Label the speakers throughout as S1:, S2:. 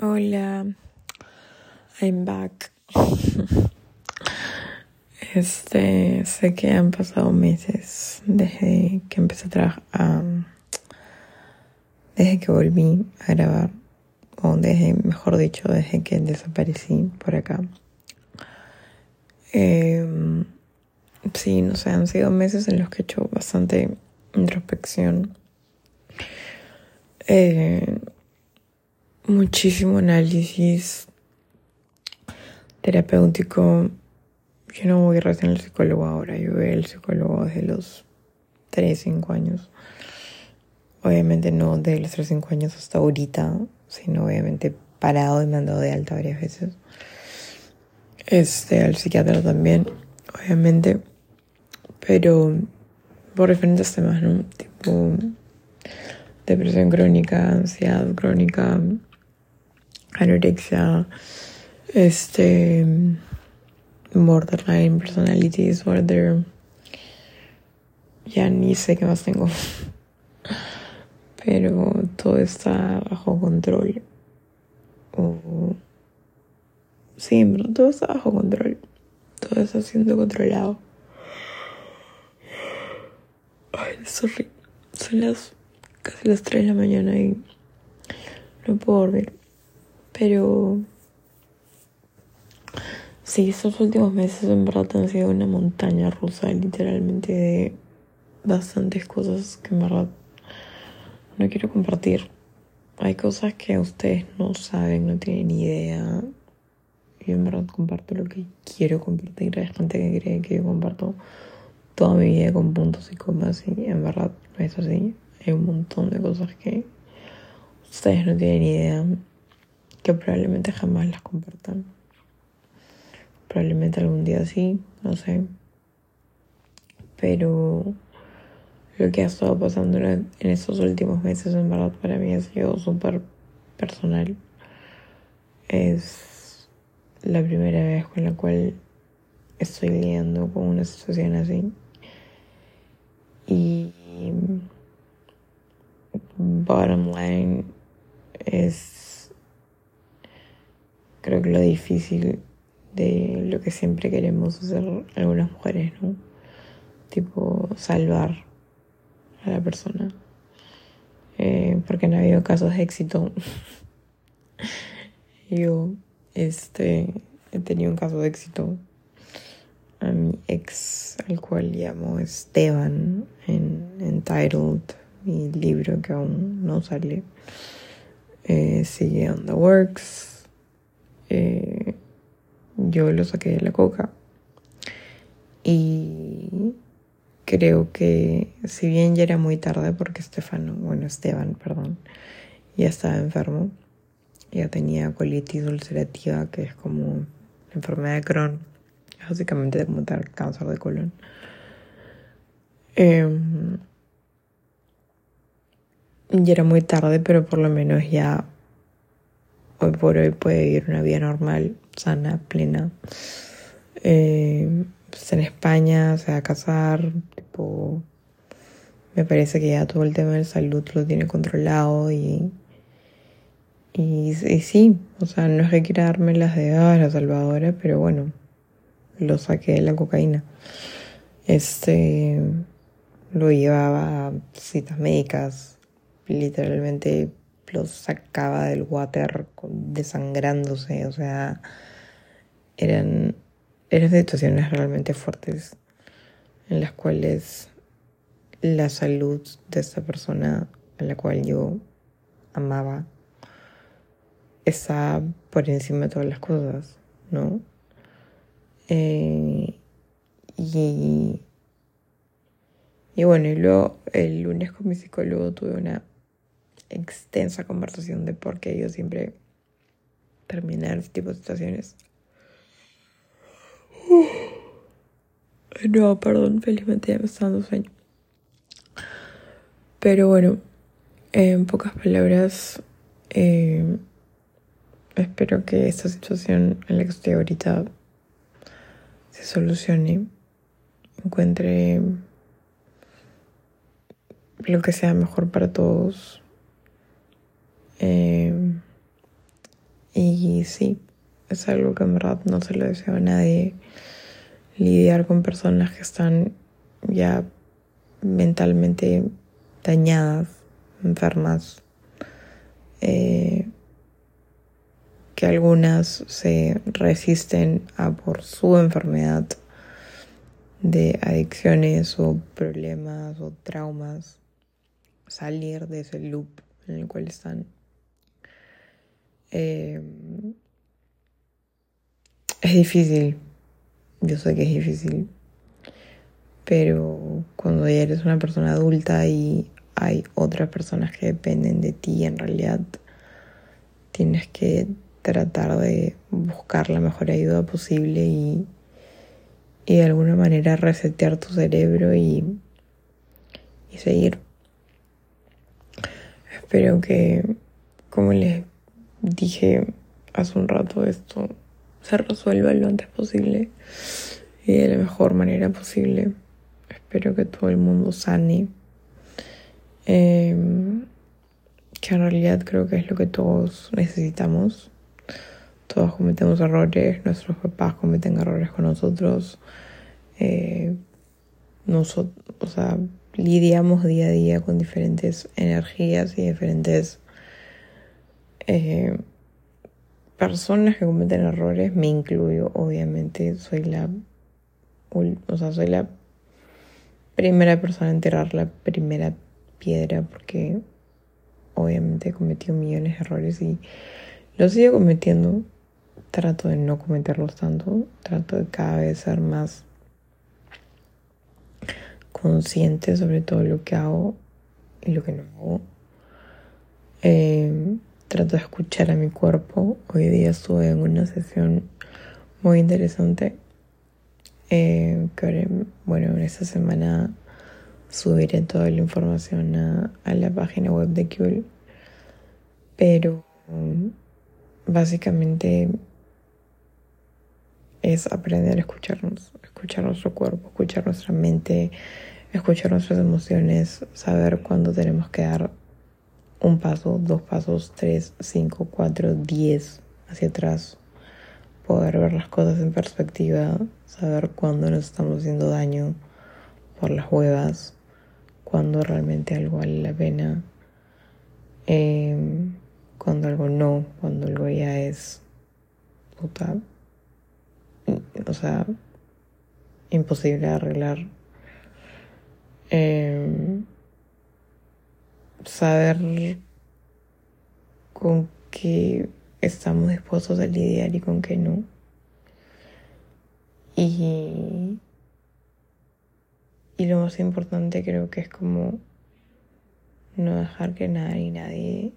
S1: Hola, I'm back. Este, sé que han pasado meses desde que empecé a trabajar, desde que volví a grabar, o desde, mejor dicho, desde que desaparecí por acá. Eh, sí, no sé, han sido meses en los que he hecho bastante introspección. Eh, muchísimo análisis terapéutico. Yo no voy recién al psicólogo ahora, yo voy al psicólogo desde los 3, 5 años. Obviamente no de los 3, 5 años hasta ahorita, sino obviamente parado y mandado de alta varias veces. Este, al psiquiatra también, obviamente. Pero por diferentes temas, ¿no? Tipo depresión crónica, ansiedad crónica, anorexia, este, borderline personality disorder. Ya ni sé qué más tengo. Pero todo está bajo control. Sí, pero todo está bajo control. Todo está siendo controlado. Ay, sorry. Son las casi las 3 de la mañana y no puedo dormir. Pero sí, estos últimos meses en verdad han sido una montaña rusa, literalmente de bastantes cosas que en verdad no quiero compartir. Hay cosas que ustedes no saben, no tienen idea. Yo en verdad comparto lo que quiero compartir. Hay gente que cree que yo comparto toda mi vida con puntos y comas y en verdad no es así. Hay un montón de cosas que ustedes no tienen idea que probablemente jamás las compartan. Probablemente algún día sí, no sé. Pero lo que ha estado pasando en estos últimos meses, en verdad, para mí ha sido súper personal. Es la primera vez con la cual estoy lidiando con una situación así. Y bottom line es creo que lo difícil de lo que siempre queremos hacer algunas mujeres, ¿no? Tipo, salvar a la persona. Eh, porque no ha habido casos de éxito. Yo, este, he tenido un caso de éxito. A mi ex, al cual llamo Esteban, en Entitled, mi libro que aún no sale. Eh, sigue on the works eh, yo lo saqué de la coca. Y creo que si bien ya era muy tarde porque Estefano, bueno, Esteban, perdón, ya estaba enfermo, ya tenía colitis ulcerativa, que es como la enfermedad de Crohn, básicamente como tal cáncer de colon. Eh, ya era muy tarde, pero por lo menos ya hoy por hoy puede vivir una vida normal, sana, plena. Eh, pues en España se va a casar, tipo, me parece que ya todo el tema de salud lo tiene controlado y, y, sí, o sea, no es que quiera darme las de ah, la salvadora, pero bueno, lo saqué de la cocaína. Este, lo llevaba a citas médicas, literalmente los sacaba del water desangrándose, o sea, eran, eran situaciones realmente fuertes en las cuales la salud de esta persona a la cual yo amaba está por encima de todas las cosas, ¿no? Eh, y, y bueno, y luego el lunes con mi psicólogo tuve una extensa conversación de por qué yo siempre terminar este tipo de situaciones. No, perdón, felizmente ya me está dando sueño. Pero bueno, en pocas palabras, eh, espero que esta situación en la que estoy ahorita se solucione, encuentre lo que sea mejor para todos. Eh, Y sí, es algo que en verdad no se lo deseo a nadie. Lidiar con personas que están ya mentalmente dañadas, enfermas, eh, que algunas se resisten a por su enfermedad de adicciones o problemas o traumas salir de ese loop en el cual están. Eh, es difícil, yo sé que es difícil, pero cuando ya eres una persona adulta y hay otras personas que dependen de ti, en realidad tienes que tratar de buscar la mejor ayuda posible y, y de alguna manera resetear tu cerebro y, y seguir. Espero que, como les dije hace un rato, esto se resuelva lo antes posible y de la mejor manera posible. Espero que todo el mundo sane. Em, que en realidad creo que es lo que todos necesitamos. Todos cometemos errores, nuestros papás cometen errores con nosotros. Eh, nosotros, o sea, lidiamos día a día con diferentes energías y diferentes eh, personas que cometen errores, me incluyo, obviamente, soy la, o sea, soy la primera persona en tirar la primera piedra porque obviamente he cometido millones de errores y los sigo cometiendo. Trato de no cometerlos tanto, trato de cada vez ser más consciente sobre todo lo que hago y lo que no hago. Eh, trato de escuchar a mi cuerpo. Hoy día estuve en una sesión muy interesante. Eh, que bueno, en esta semana subiré toda la información a, a la página web de Kul. Pero básicamente es aprender a escucharnos, escuchar nuestro cuerpo, escuchar nuestra mente, escuchar nuestras emociones, saber cuándo tenemos que dar un paso, dos pasos, tres, cinco, cuatro, diez hacia atrás. Poder ver las cosas en perspectiva, saber cuándo nos estamos haciendo daño por las huevas, cuándo realmente algo vale la pena, em, cuando algo no, cuando algo ya es puta, o sea, imposible de arreglar. Em, saber con qué estamos dispuestos a lidiar y con qué no. Y, y lo más importante creo que es como no dejar que nada ni nadie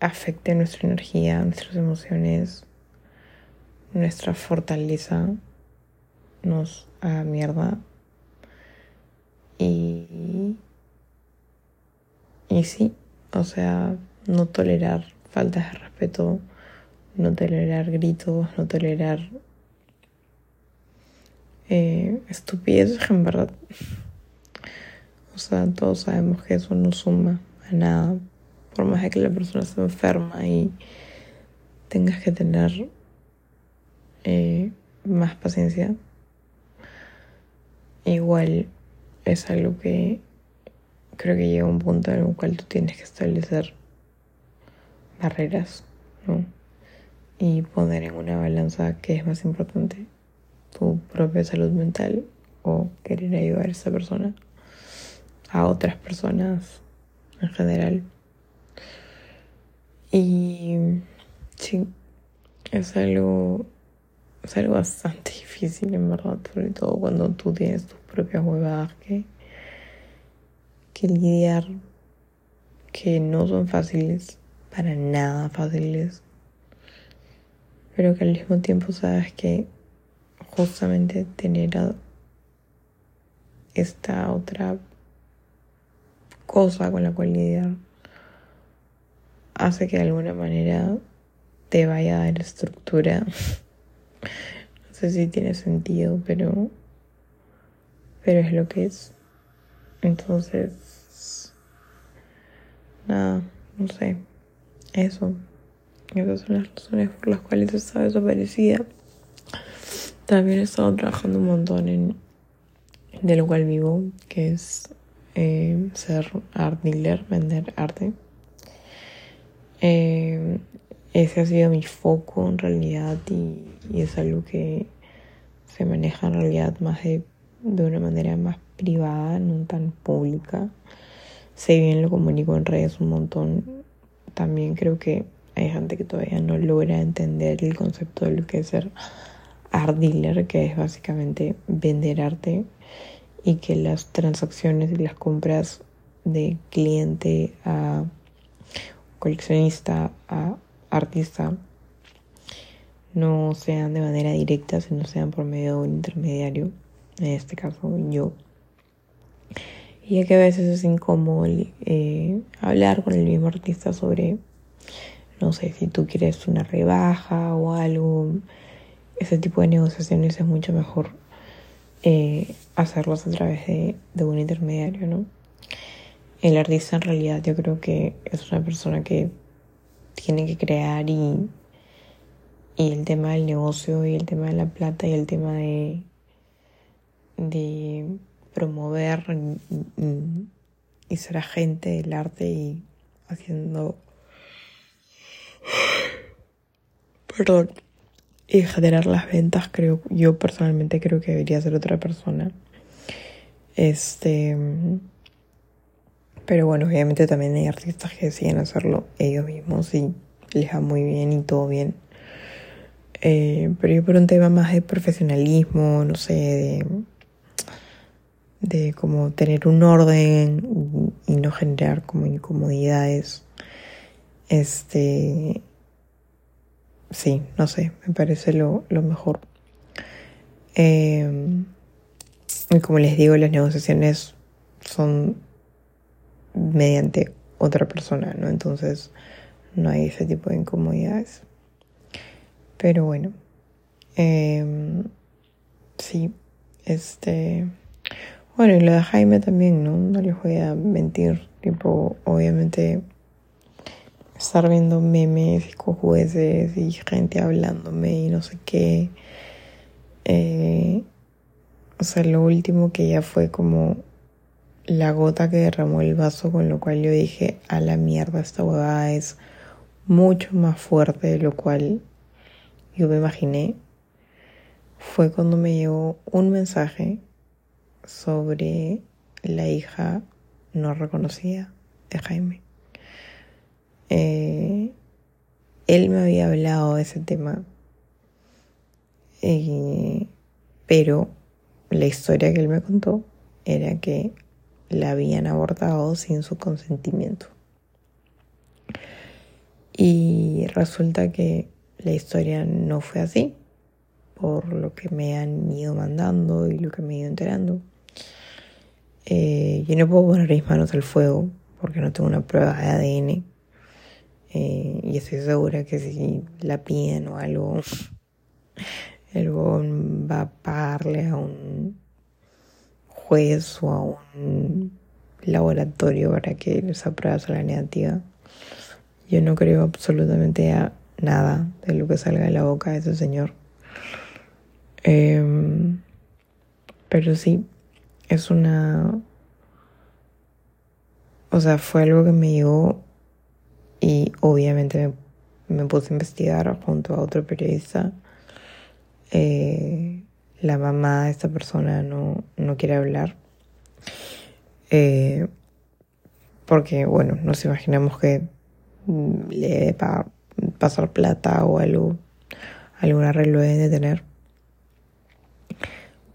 S1: afecte nuestra energía, nuestras emociones, nuestra fortaleza, nos haga mierda. Y y sí, o sea, no tolerar faltas de respeto, no tolerar gritos, no tolerar eh, estupideces en verdad. O sea, todos sabemos que eso no suma a nada. Por más de que la persona se enferma y tengas que tener eh, más paciencia, igual es algo que creo que llega un punto en el cual tú tienes que establecer barreras, ¿no? Y poner en una balanza qué es más importante, tu propia salud mental o querer ayudar a esa persona, a otras personas en general. Y sí, es algo, es algo bastante difícil en verdad, sobre todo cuando tú tienes tus propias huevadas que que lidiar, que no son fáciles, para nada fáciles, pero que al mismo tiempo sabes que justamente tener esta otra cosa con la cual lidiar hace que de alguna manera te vaya a dar estructura. no sé si tiene sentido, pero pero es lo que es. Entonces, nada, no sé. eso. Esas son las razones por las cuales estaba desaparecida. También he estado trabajando un montón en de lo cual vivo, que es eh, ser art dealer, vender arte. Eh, ese ha sido mi foco en realidad y, es algo que se maneja en realidad más de, de una manera más privada, no tan pública. Sé bien lo comunico en redes un montón. También creo que hay gente que todavía no logra entender el concepto de lo que es ser art dealer, que es básicamente vender arte y que las transacciones y las compras de cliente a coleccionista a artista no sean de manera directa, sino sean por medio de un intermediario, en este caso yo. Y ya que a veces es incómodo eh, hablar con el mismo artista sobre, no sé, si tú quieres una rebaja o algo, ese tipo de negociaciones es mucho mejor eh, a través de, un intermediario, ¿no? El artista en realidad yo creo que es una persona que tiene que crear y, y el tema del negocio y el tema de la plata y el tema de, de promover y, ser agente del arte y haciendo... Perdón y generar las ventas, creo, yo personalmente creo que debería ser otra persona. Este. Pero bueno, obviamente también hay artistas que deciden hacerlo ellos mismos y les va muy bien y todo bien. Eh, pero yo por un tema más de profesionalismo, no sé, de, de como tener un orden y, no generar como incomodidades. Este sí, no sé, me parece lo, mejor. Em, y como les digo, las negociaciones son mediante otra persona, ¿no? Entonces no hay ese tipo de incomodidades. Pero bueno, em, sí, este... Bueno, y lo de Jaime también, ¿no? No les voy a mentir, tipo, obviamente estar viendo memes y cojueces y gente hablándome y no sé qué. Eh, o sea, lo último que ya fue como la gota que derramó el vaso, con lo cual yo dije, a la mierda, esta huevada es mucho más fuerte de lo cual yo me imaginé. Fue cuando me llegó un mensaje sobre la hija no reconocida de Jaime. Eh, él me había hablado de ese tema, eh, pero la historia que él me contó era que la habían abortado sin su consentimiento. Y resulta que la historia no fue así, por lo que me han ido mandando y lo que me he ido enterando. Eh, yo no puedo poner mis manos al fuego porque no tengo una prueba de ADN eh, y estoy segura que si la piden o algo, el va a pagarle a un juez o a un laboratorio para que les apruebe la negativa. Yo no creo absolutamente a nada de lo que salga de la boca de ese señor. Em, pero sí, es una... O sea, fue algo que me llegó y obviamente me, puse a investigar junto a otro periodista. Eh, la mamá de esta persona no, quiere hablar. Eh, porque, bueno, nos imaginamos que le debe pasar plata o algo, algún arreglo deben de tener.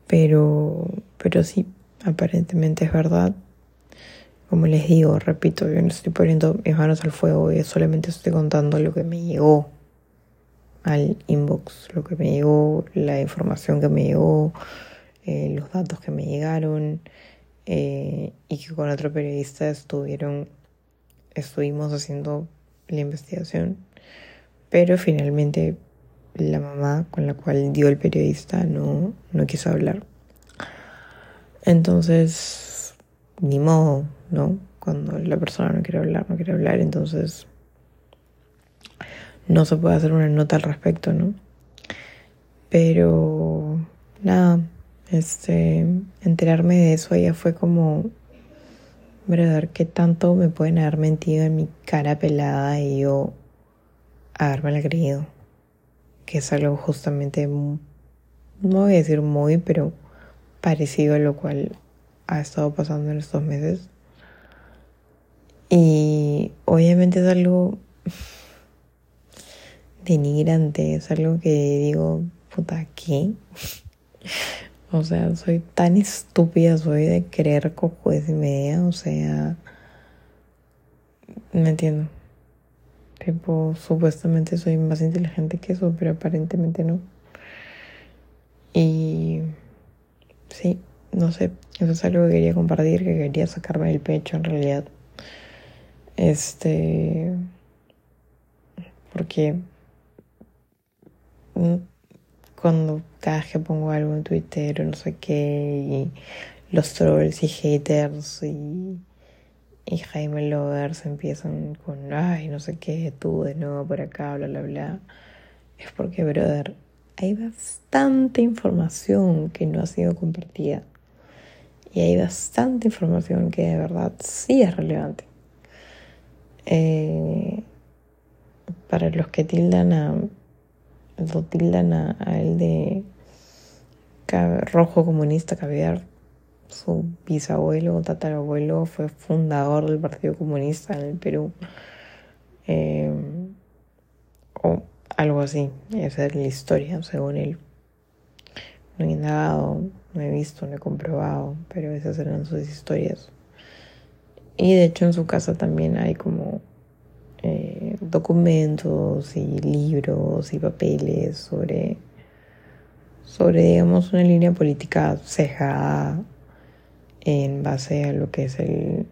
S1: Pero, pero sí, aparentemente es verdad. Como les digo, repito, yo no estoy poniendo mis manos al fuego, yo solamente estoy contando lo que me llegó al inbox, lo que me llegó, la información que me llegó, eh, los datos que me llegaron eh, y que con otro periodista estuvieron, estuvimos haciendo la investigación, pero finalmente la mamá con la cual dio el periodista no, no quiso hablar. Entonces, ni modo, ¿no? Cuando la persona no quiere hablar, no quiere hablar, entonces no se puede hacer una nota al respecto, ¿no? Pero nada, este, enterarme de eso ya fue como, verdad, qué tanto me pueden haber mentido en mi cara pelada y yo haberme creído, que es algo justamente, no voy a decir muy, pero parecido a lo cual ha estado pasando en estos meses. Y obviamente es algo denigrante, es algo que digo, puta, ¿qué? o sea, soy tan estúpida, soy de creer cojuez y media, o sea, me entiendo. Tipo, supuestamente soy más inteligente que eso, pero aparentemente no. Y sí, no sé, eso es algo que quería compartir, que quería sacarme del pecho en realidad. Este, porque cuando cada vez que pongo algo en Twitter o no sé qué, y los trolls y haters y, y Jaime Lovers empiezan con, ay, no sé qué, tú de nuevo por acá, bla, bla, bla, es porque, brother, hay bastante información que no ha sido compartida. Y hay bastante información que de verdad sí es relevante. Eh, para los que tildan a lo tildan a, él de rojo comunista caviar su bisabuelo tatarabuelo fue fundador del Partido Comunista en el Perú eh, algo así. Esa es la historia según él. No he indagado no he visto no he comprobado pero esas eran sus historias. Y de hecho en su casa también hay como eh, documentos y libros y papeles sobre, sobre, digamos, una línea política cejada en base a lo que es el,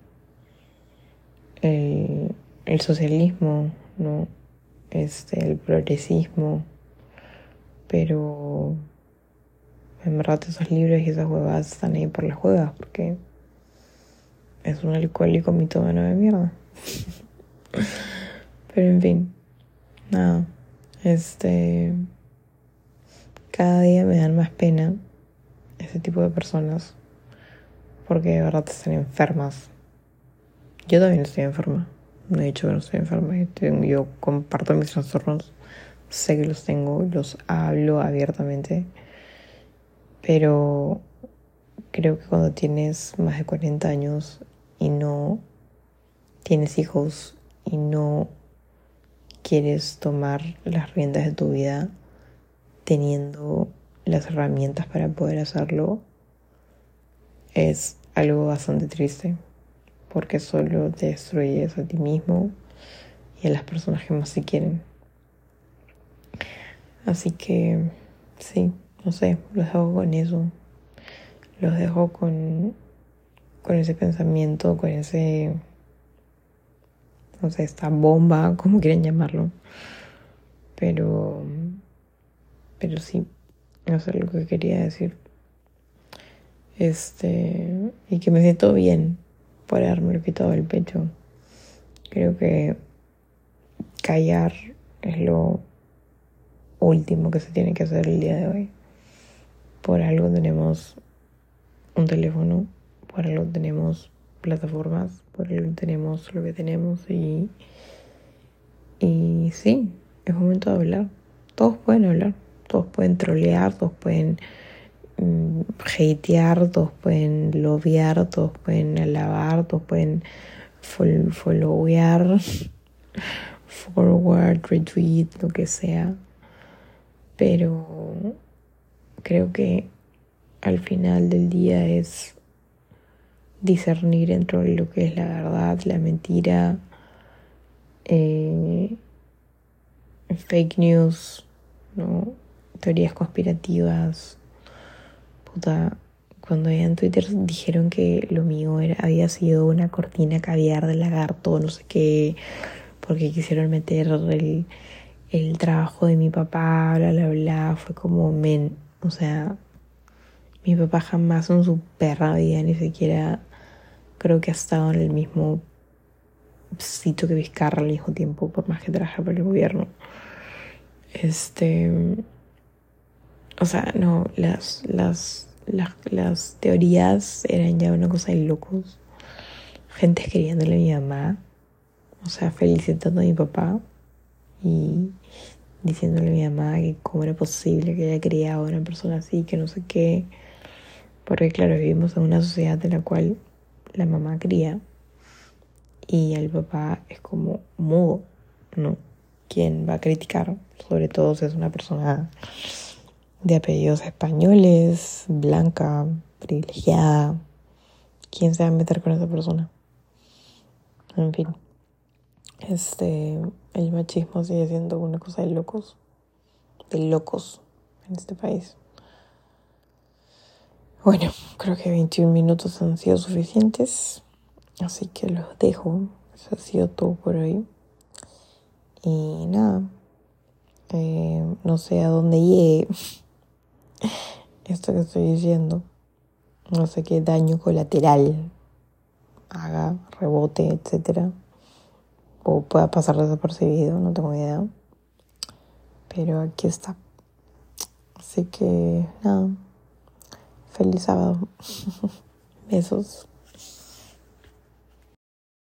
S1: el, el socialismo, ¿no? Este, el progresismo, pero en verdad esos libros y esas huevas están ahí por las huevas porque es un alcohólico mitómano de mierda. Pero en fin, nada, este, cada día me dan más pena ese tipo de personas porque de verdad están enfermas. Yo también estoy enferma. No he dicho que no estoy enferma. Yo comparto mis trastornos. Sé que los tengo. Los hablo abiertamente. Pero creo que cuando tienes más de 40 años y no tienes hijos y no quieres tomar las riendas de tu vida teniendo las herramientas para poder hacerlo, es algo bastante triste, porque solo te destruyes a ti mismo y a las personas que más se quieren. Así que, sí, no sé, los dejo con eso. Los dejo con, con ese pensamiento, con ese o sea, esta bomba, como quieren llamarlo. Pero, pero sí, eso es lo que quería decir. Este, y que me siento bien por haberme quitado el pecho. Creo que callar es lo último que se tiene que hacer el día de hoy. Por algo tenemos un teléfono, por algo tenemos plataformas, por eso tenemos lo que tenemos y, y sí, es momento de hablar. Todos pueden hablar, todos pueden trolear, todos pueden mm, hatear, todos pueden lobear, todos pueden alabar, todos pueden followear, forward, retweet, lo que sea. Pero creo que al final del día es discernir entre lo que es la verdad, la mentira, eh, fake news, ¿no? teorías conspirativas. Cuando en Twitter dijeron que lo mío era, había sido una cortina caviar de lagarto, no sé qué, porque quisieron meter el, el trabajo de mi papá, bla, bla, bla, fue como men, o sea, mi papá jamás en su perra vida ni siquiera creo que ha estado en el mismo Cito que Vizcarra al mismo tiempo, por más que trabaje por el gobierno. Este. O sea, no, las, las, las, las teorías eran ya una cosa de locos. Gente escribiéndole a mi mamá, o sea, felicitando a mi papá y diciéndole a mi mamá que cómo era posible que haya criado a una persona así, que no sé qué. Porque claro, vivimos en una sociedad en la cual la mamá cría y el papá es como mudo, ¿no? ¿Quién va a criticar? Sobre todo si es una persona de apellidos españoles, blanca, privilegiada. ¿Quién se va a meter con esa persona? En fin. Este, el machismo sigue siendo una cosa de locos. De locos en este país. Bueno, creo que 21 minutos han sido suficientes. Así que los dejo. Eso ha sido todo por hoy. Y nada. Eh, no sé a dónde llegue esto que estoy diciendo. No sé qué daño colateral haga, rebote, etcétera. O pueda pasar desapercibido, no tengo idea. Pero aquí está. Así que nada. Feliz sábado. Besos.